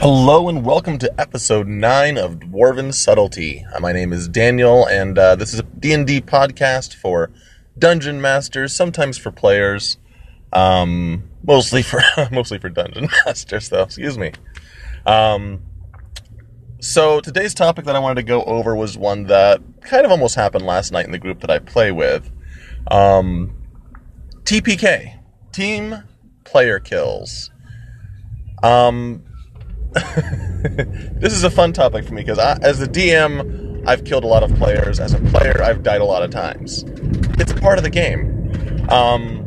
Hello and welcome to episode 9 of Dwarven Subtlety. Uh, my name is Daniel and uh, this is a D&D podcast for dungeon masters, sometimes for players. Um, mostly for mostly for dungeon masters though, excuse me. Um, so today's topic that I wanted to go over was one that kind of almost happened last night in the group that I play with. Um, TPK, team player kills. Um, this is a fun topic for me because as a DM, I've killed a lot of players. As a player, I've died a lot of times. It's a part of the game. Um,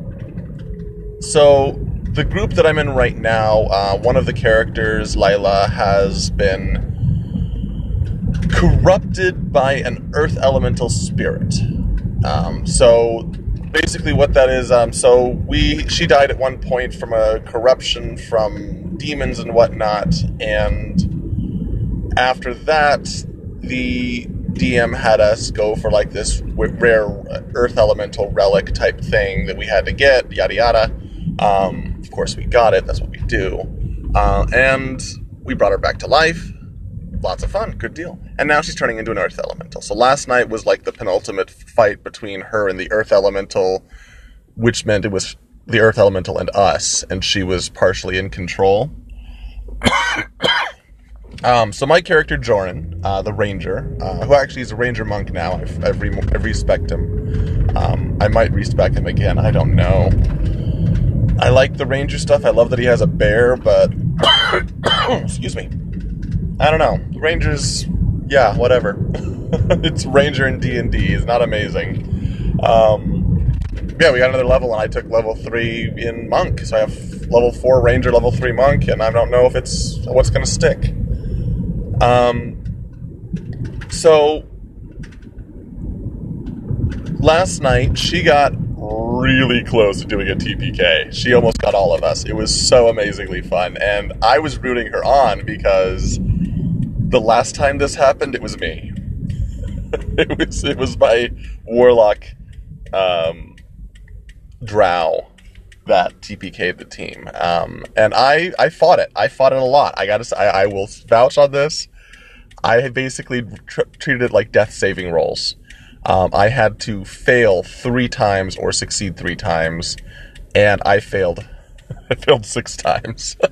so the group that I'm in right now, uh, one of the characters, Lila, has been corrupted by an earth elemental spirit. Um, so basically, what that is, um, so we she died at one point from a corruption from demons and whatnot, and after that, the DM had us go for like this rare earth elemental relic type thing that we had to get, yada yada. Um, of course, we got it. That's what we do, uh, and we brought her back to life lots of fun, good deal. And now she's turning into an earth elemental. So last night was like the penultimate fight between her and the earth elemental, which meant it was the earth elemental and us, and she was partially in control. um, so my character Joran, uh, the ranger, uh, who actually is a ranger monk now, I've, I've, re- I've respect him. Um, I might respect him again. I don't know. I like the ranger stuff. I love that he has a bear, but excuse me. I don't know. Rangers, yeah, whatever. it's Ranger in D and D. It's not amazing. Um, yeah, we got another level, and I took level three in Monk, so I have level four Ranger, level three Monk, and I don't know if it's what's going to stick. Um, so last night she got really close to doing a TPK. She almost got all of us. It was so amazingly fun, and I was rooting her on because the last time this happened, it was me. it was it was my warlock um, drow that TPK'd the team, um, and I I fought it. I fought it a lot. I gotta I, I will vouch on this. I had basically tr- treated it like death saving rolls. Um, I had to fail three times or succeed three times, and I failed. I failed six times.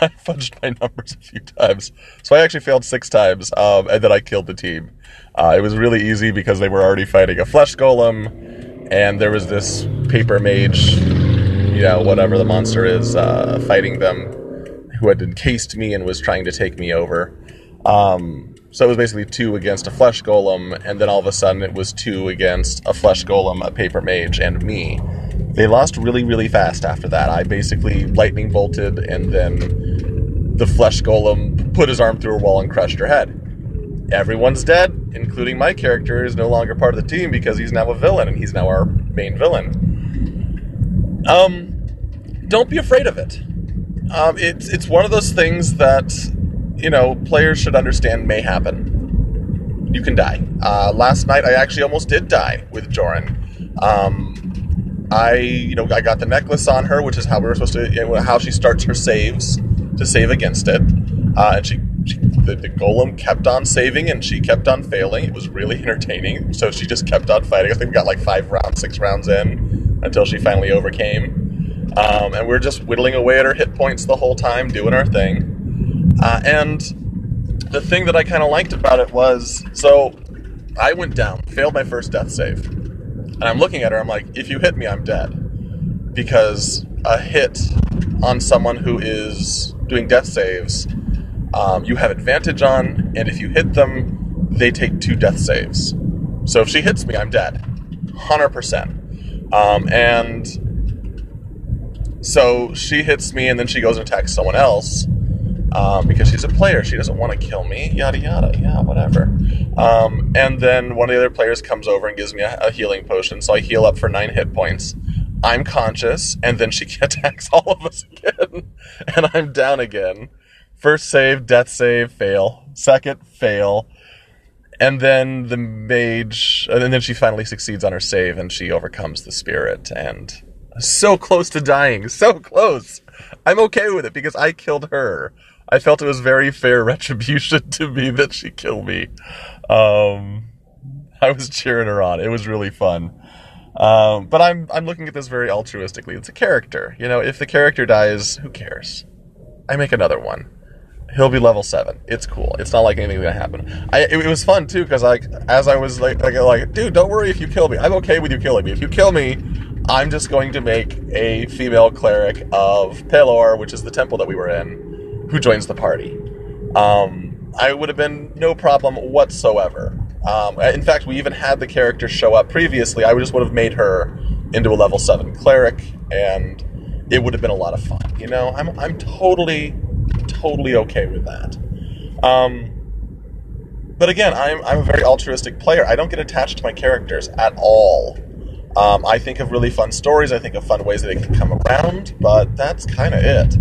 I fudged my numbers a few times. So I actually failed six times, um, and then I killed the team. Uh, it was really easy because they were already fighting a flesh golem, and there was this paper mage, you know, whatever the monster is, uh, fighting them, who had encased me and was trying to take me over. Um, so it was basically two against a flesh golem, and then all of a sudden it was two against a flesh golem, a paper mage, and me. They lost really, really fast after that. I basically lightning bolted, and then the flesh golem put his arm through a wall and crushed her head. Everyone's dead, including my character, is no longer part of the team because he's now a villain, and he's now our main villain. Um, don't be afraid of it. Um, it's it's one of those things that you know players should understand may happen. You can die. Uh, last night, I actually almost did die with Joran. Um, I, you know, I got the necklace on her, which is how we were supposed to, you know, how she starts her saves to save against it. Uh, and she, she the, the, golem kept on saving and she kept on failing. It was really entertaining. So she just kept on fighting. I think we got like five rounds, six rounds in until she finally overcame. Um, and we are just whittling away at her hit points the whole time, doing our thing. Uh, and the thing that I kind of liked about it was so I went down, failed my first death save and I'm looking at her, I'm like, if you hit me, I'm dead. Because a hit on someone who is doing death saves, um, you have advantage on, and if you hit them, they take two death saves. So if she hits me, I'm dead. 100%. Um, and so she hits me, and then she goes and attacks someone else um, because she's a player. She doesn't want to kill me, yada yada. Yeah, whatever. Um, and then one of the other players comes over and gives me a, a, healing potion, so I heal up for nine hit points. I'm conscious, and then she attacks all of us again, and I'm down again. First save, death save, fail. Second, fail. And then the mage, and then she finally succeeds on her save, and she overcomes the spirit, and so close to dying, so close. I'm okay with it because I killed her I felt it was very fair retribution to me that she killed me. Um, I was cheering her on. It was really fun. Um, but I'm I'm looking at this very altruistically. It's a character. You know, if the character dies, who cares? I make another one. He'll be level seven. It's cool. It's not like anything's gonna happen. I, it, it was fun too because like as I was like, like like dude, don't worry if you kill me. I'm okay with you killing me. If you kill me, I'm just going to make a female cleric of Pelor, which is the temple that we were in, who joins the party. Um, I would have been no problem whatsoever. Um, in fact, we even had the character show up previously. I just would have made her into a level seven cleric, and it would have been a lot of fun. You know, I'm I'm totally totally okay with that. Um, but again, I'm I'm a very altruistic player. I don't get attached to my characters at all. Um, I think of really fun stories. I think of fun ways that they can come around, but that's kind of it.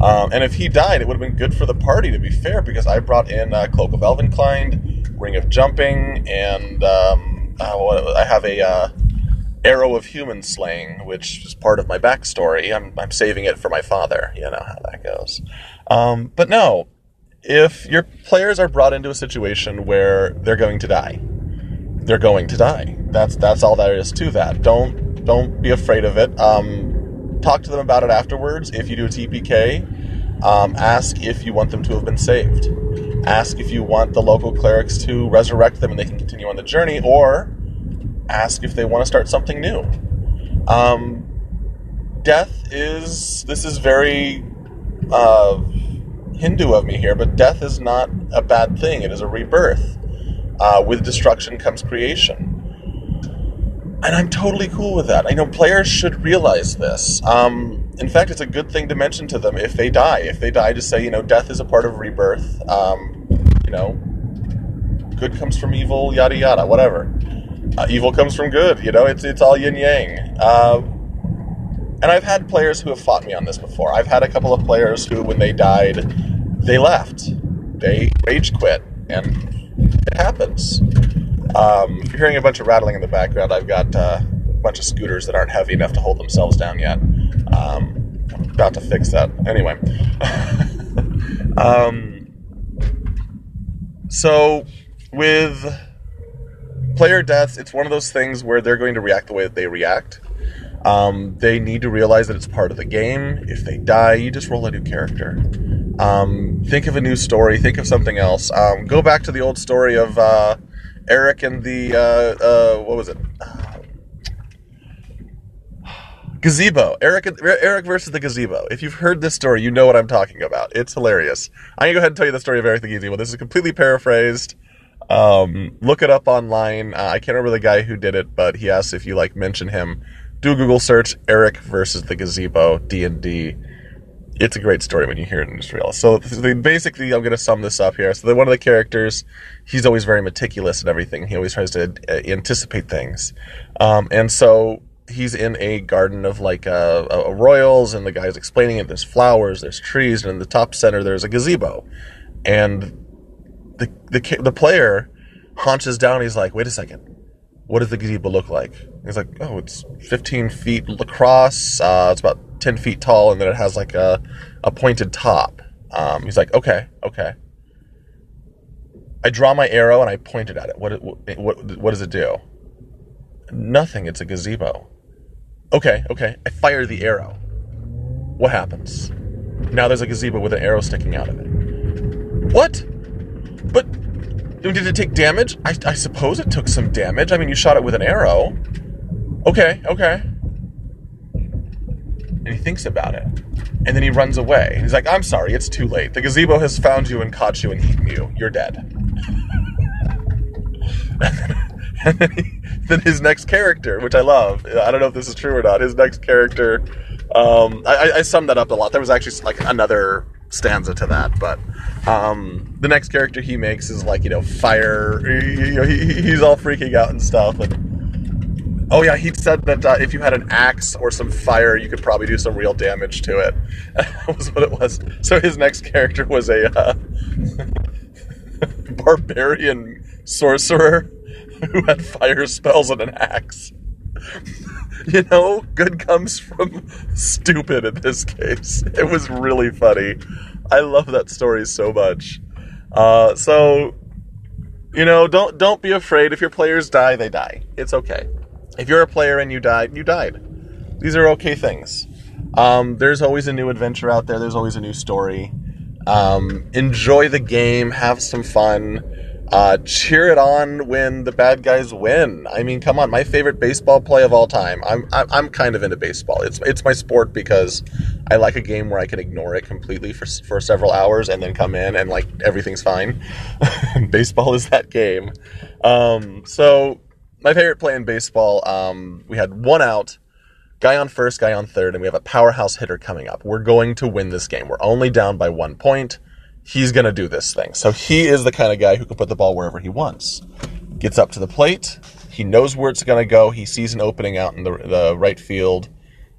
Um, and if he died, it would have been good for the party, to be fair, because I brought in uh, Cloak of Elvenkind, Ring of Jumping, and um, uh, I have a uh, Arrow of Human Slaying, which is part of my backstory. I'm, I'm saving it for my father. You know how that goes. Um, but no, if your players are brought into a situation where they're going to die, they're going to die. That's that's all there is to that. Don't don't be afraid of it. Um, talk to them about it afterwards. If you do a TPK, um, ask if you want them to have been saved. Ask if you want the local clerics to resurrect them and they can continue on the journey, or ask if they want to start something new. Um, death is this is very uh, Hindu of me here, but death is not a bad thing. It is a rebirth. Uh, with destruction comes creation and I'm totally cool with that. I know players should realize this. Um, in fact, it's a good thing to mention to them if they die. If they die, to say, you know, death is a part of rebirth. Um, you know, good comes from evil, yada yada, whatever. Uh, evil comes from good. You know, it's it's all yin yang. Uh, and I've had players who have fought me on this before. I've had a couple of players who, when they died, they left. They rage quit, and it happens. Um, if you're hearing a bunch of rattling in the background, I've got uh, a bunch of scooters that aren't heavy enough to hold themselves down yet. Um, I'm about to fix that. Anyway. um, so, with player deaths, it's one of those things where they're going to react the way that they react. Um, they need to realize that it's part of the game. If they die, you just roll a new character. Um, think of a new story. Think of something else. Um, go back to the old story of uh, Eric and the uh, uh, what was it? Gazebo. Eric Eric versus the gazebo. If you've heard this story, you know what I'm talking about. It's hilarious. I'm gonna go ahead and tell you the story of Eric the gazebo. This is completely paraphrased. Um, look it up online. Uh, I can't remember the guy who did it, but he asks if you like mention him. Do a Google search Eric versus the gazebo D and D it's a great story when you hear it in Israel. So basically, I'm going to sum this up here. So one of the characters, he's always very meticulous and everything. He always tries to uh, anticipate things, um, and so he's in a garden of like uh, uh, royals, and the guy's explaining it. There's flowers, there's trees, and in the top center there's a gazebo, and the the the player haunches down. He's like, "Wait a second, what does the gazebo look like?" He's like, "Oh, it's 15 feet across. Uh, it's about 10 feet tall and then it has like a, a pointed top. Um, he's like, okay, okay. I draw my arrow and I point it at it. What, what, what, what does it do? Nothing. It's a gazebo. Okay, okay. I fire the arrow. What happens? Now there's a gazebo with an arrow sticking out of it. What? But did it take damage? I, I suppose it took some damage. I mean, you shot it with an arrow. Okay, okay and he thinks about it. And then he runs away. He's like, I'm sorry, it's too late. The gazebo has found you and caught you and eaten you. You're dead. and then, he, then, his next character, which I love, I don't know if this is true or not, his next character, um, I, I summed that up a lot. There was actually like another stanza to that, but um, the next character he makes is like, you know, fire. You know, he, he's all freaking out and stuff. And Oh yeah, he said that uh, if you had an axe or some fire, you could probably do some real damage to it. that was what it was. So his next character was a uh, barbarian sorcerer who had fire spells and an axe. You know, good comes from stupid in this case. It was really funny. I love that story so much. Uh, so, you know, don't don't be afraid. If your players die, they die. It's okay. If you're a player and you died, you died. These are okay things. Um, there's always a new adventure out there. There's always a new story. Um, enjoy the game. Have some fun. Uh, cheer it on when the bad guys win. I mean, come on, my favorite baseball play of all time. I'm I'm kind of into baseball. It's it's my sport because I like a game where I can ignore it completely for for several hours and then come in and like everything's fine. baseball is that game. Um, so my favorite play in baseball. Um, we had one out guy on first, guy on third, and we have a powerhouse hitter coming up. We're going to win this game. We're only down by one point he's going to do this thing. So he is the kind of guy who can put the ball wherever he wants. Gets up to the plate. He knows where it's going to go. He sees an opening out in the, the right field.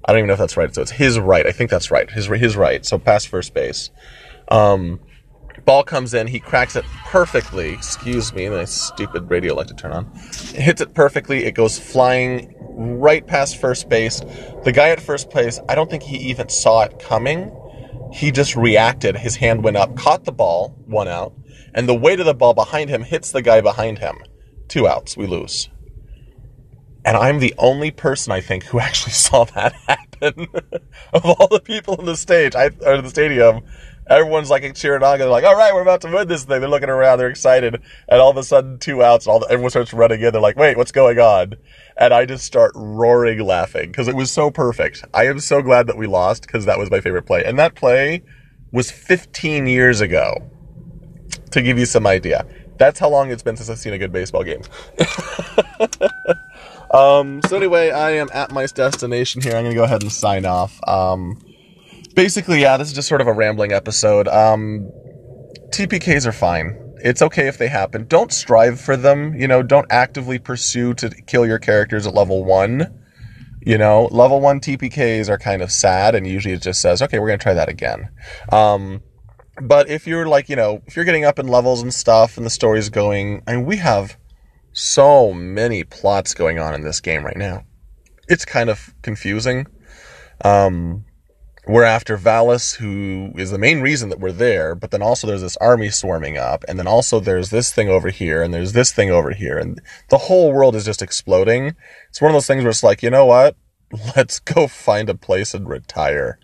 I don't even know if that's right. So it's his right. I think that's right. His his right. So past first base. Um, ball comes in. He cracks it perfectly. Excuse me, my stupid radio like to turn on. It hits it perfectly. It goes flying right past first base. The guy at first base, I don't think he even saw it coming he just reacted. His hand went up, caught the ball, one out, and the weight of the ball behind him hits the guy behind him. Two outs, we lose. And I'm the only person I think who actually saw that happen. of all the people in the stage, I, or the stadium, everyone's like cheering on. They're like, "All right, we're about to win this thing." They're looking around, they're excited, and all of a sudden, two outs, all the, everyone starts running in. They're like, "Wait, what's going on?" And I just start roaring laughing because it was so perfect. I am so glad that we lost because that was my favorite play, and that play was 15 years ago. To give you some idea, that's how long it's been since I've seen a good baseball game. um, so anyway, I am at my destination here. I'm gonna go ahead and sign off. Um, basically, yeah, this is just sort of a rambling episode. Um, TPKs are fine. It's okay if they happen. Don't strive for them. You know, don't actively pursue to kill your characters at level one. You know, level one TPKs are kind of sad, and usually it just says, okay, we're going to try that again. Um, but if you're like, you know, if you're getting up in levels and stuff and the story's going, I mean, we have so many plots going on in this game right now. It's kind of confusing. Um, we're after Valis, who is the main reason that we're there, but then also there's this army swarming up, and then also there's this thing over here, and there's this thing over here, and the whole world is just exploding. It's one of those things where it's like, you know what? Let's go find a place and retire.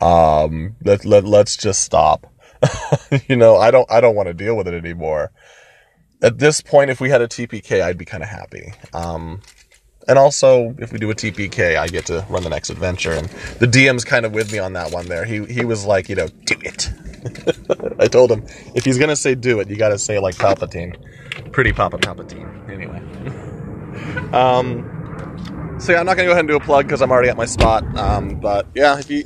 Um, let, let, let's just stop. you know, I don't, I don't want to deal with it anymore. At this point, if we had a TPK, I'd be kind of happy. Um, and also, if we do a TPK, I get to run the next adventure. And the DM's kind of with me on that one there. He, he was like, you know, do it. I told him, if he's to say do it, you got to say like Palpatine. Pretty Papa Palpatine. Anyway. um, so yeah, I'm not to go ahead and do a plug because I'm already at my spot. Um, but yeah, if you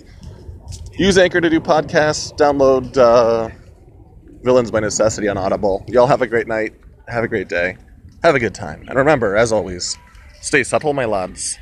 use Anchor to do podcasts, download uh, Villains by Necessity on Audible. Y'all have a great night. Have a great day. Have a good time. And remember, as always, Stay subtle, my lads.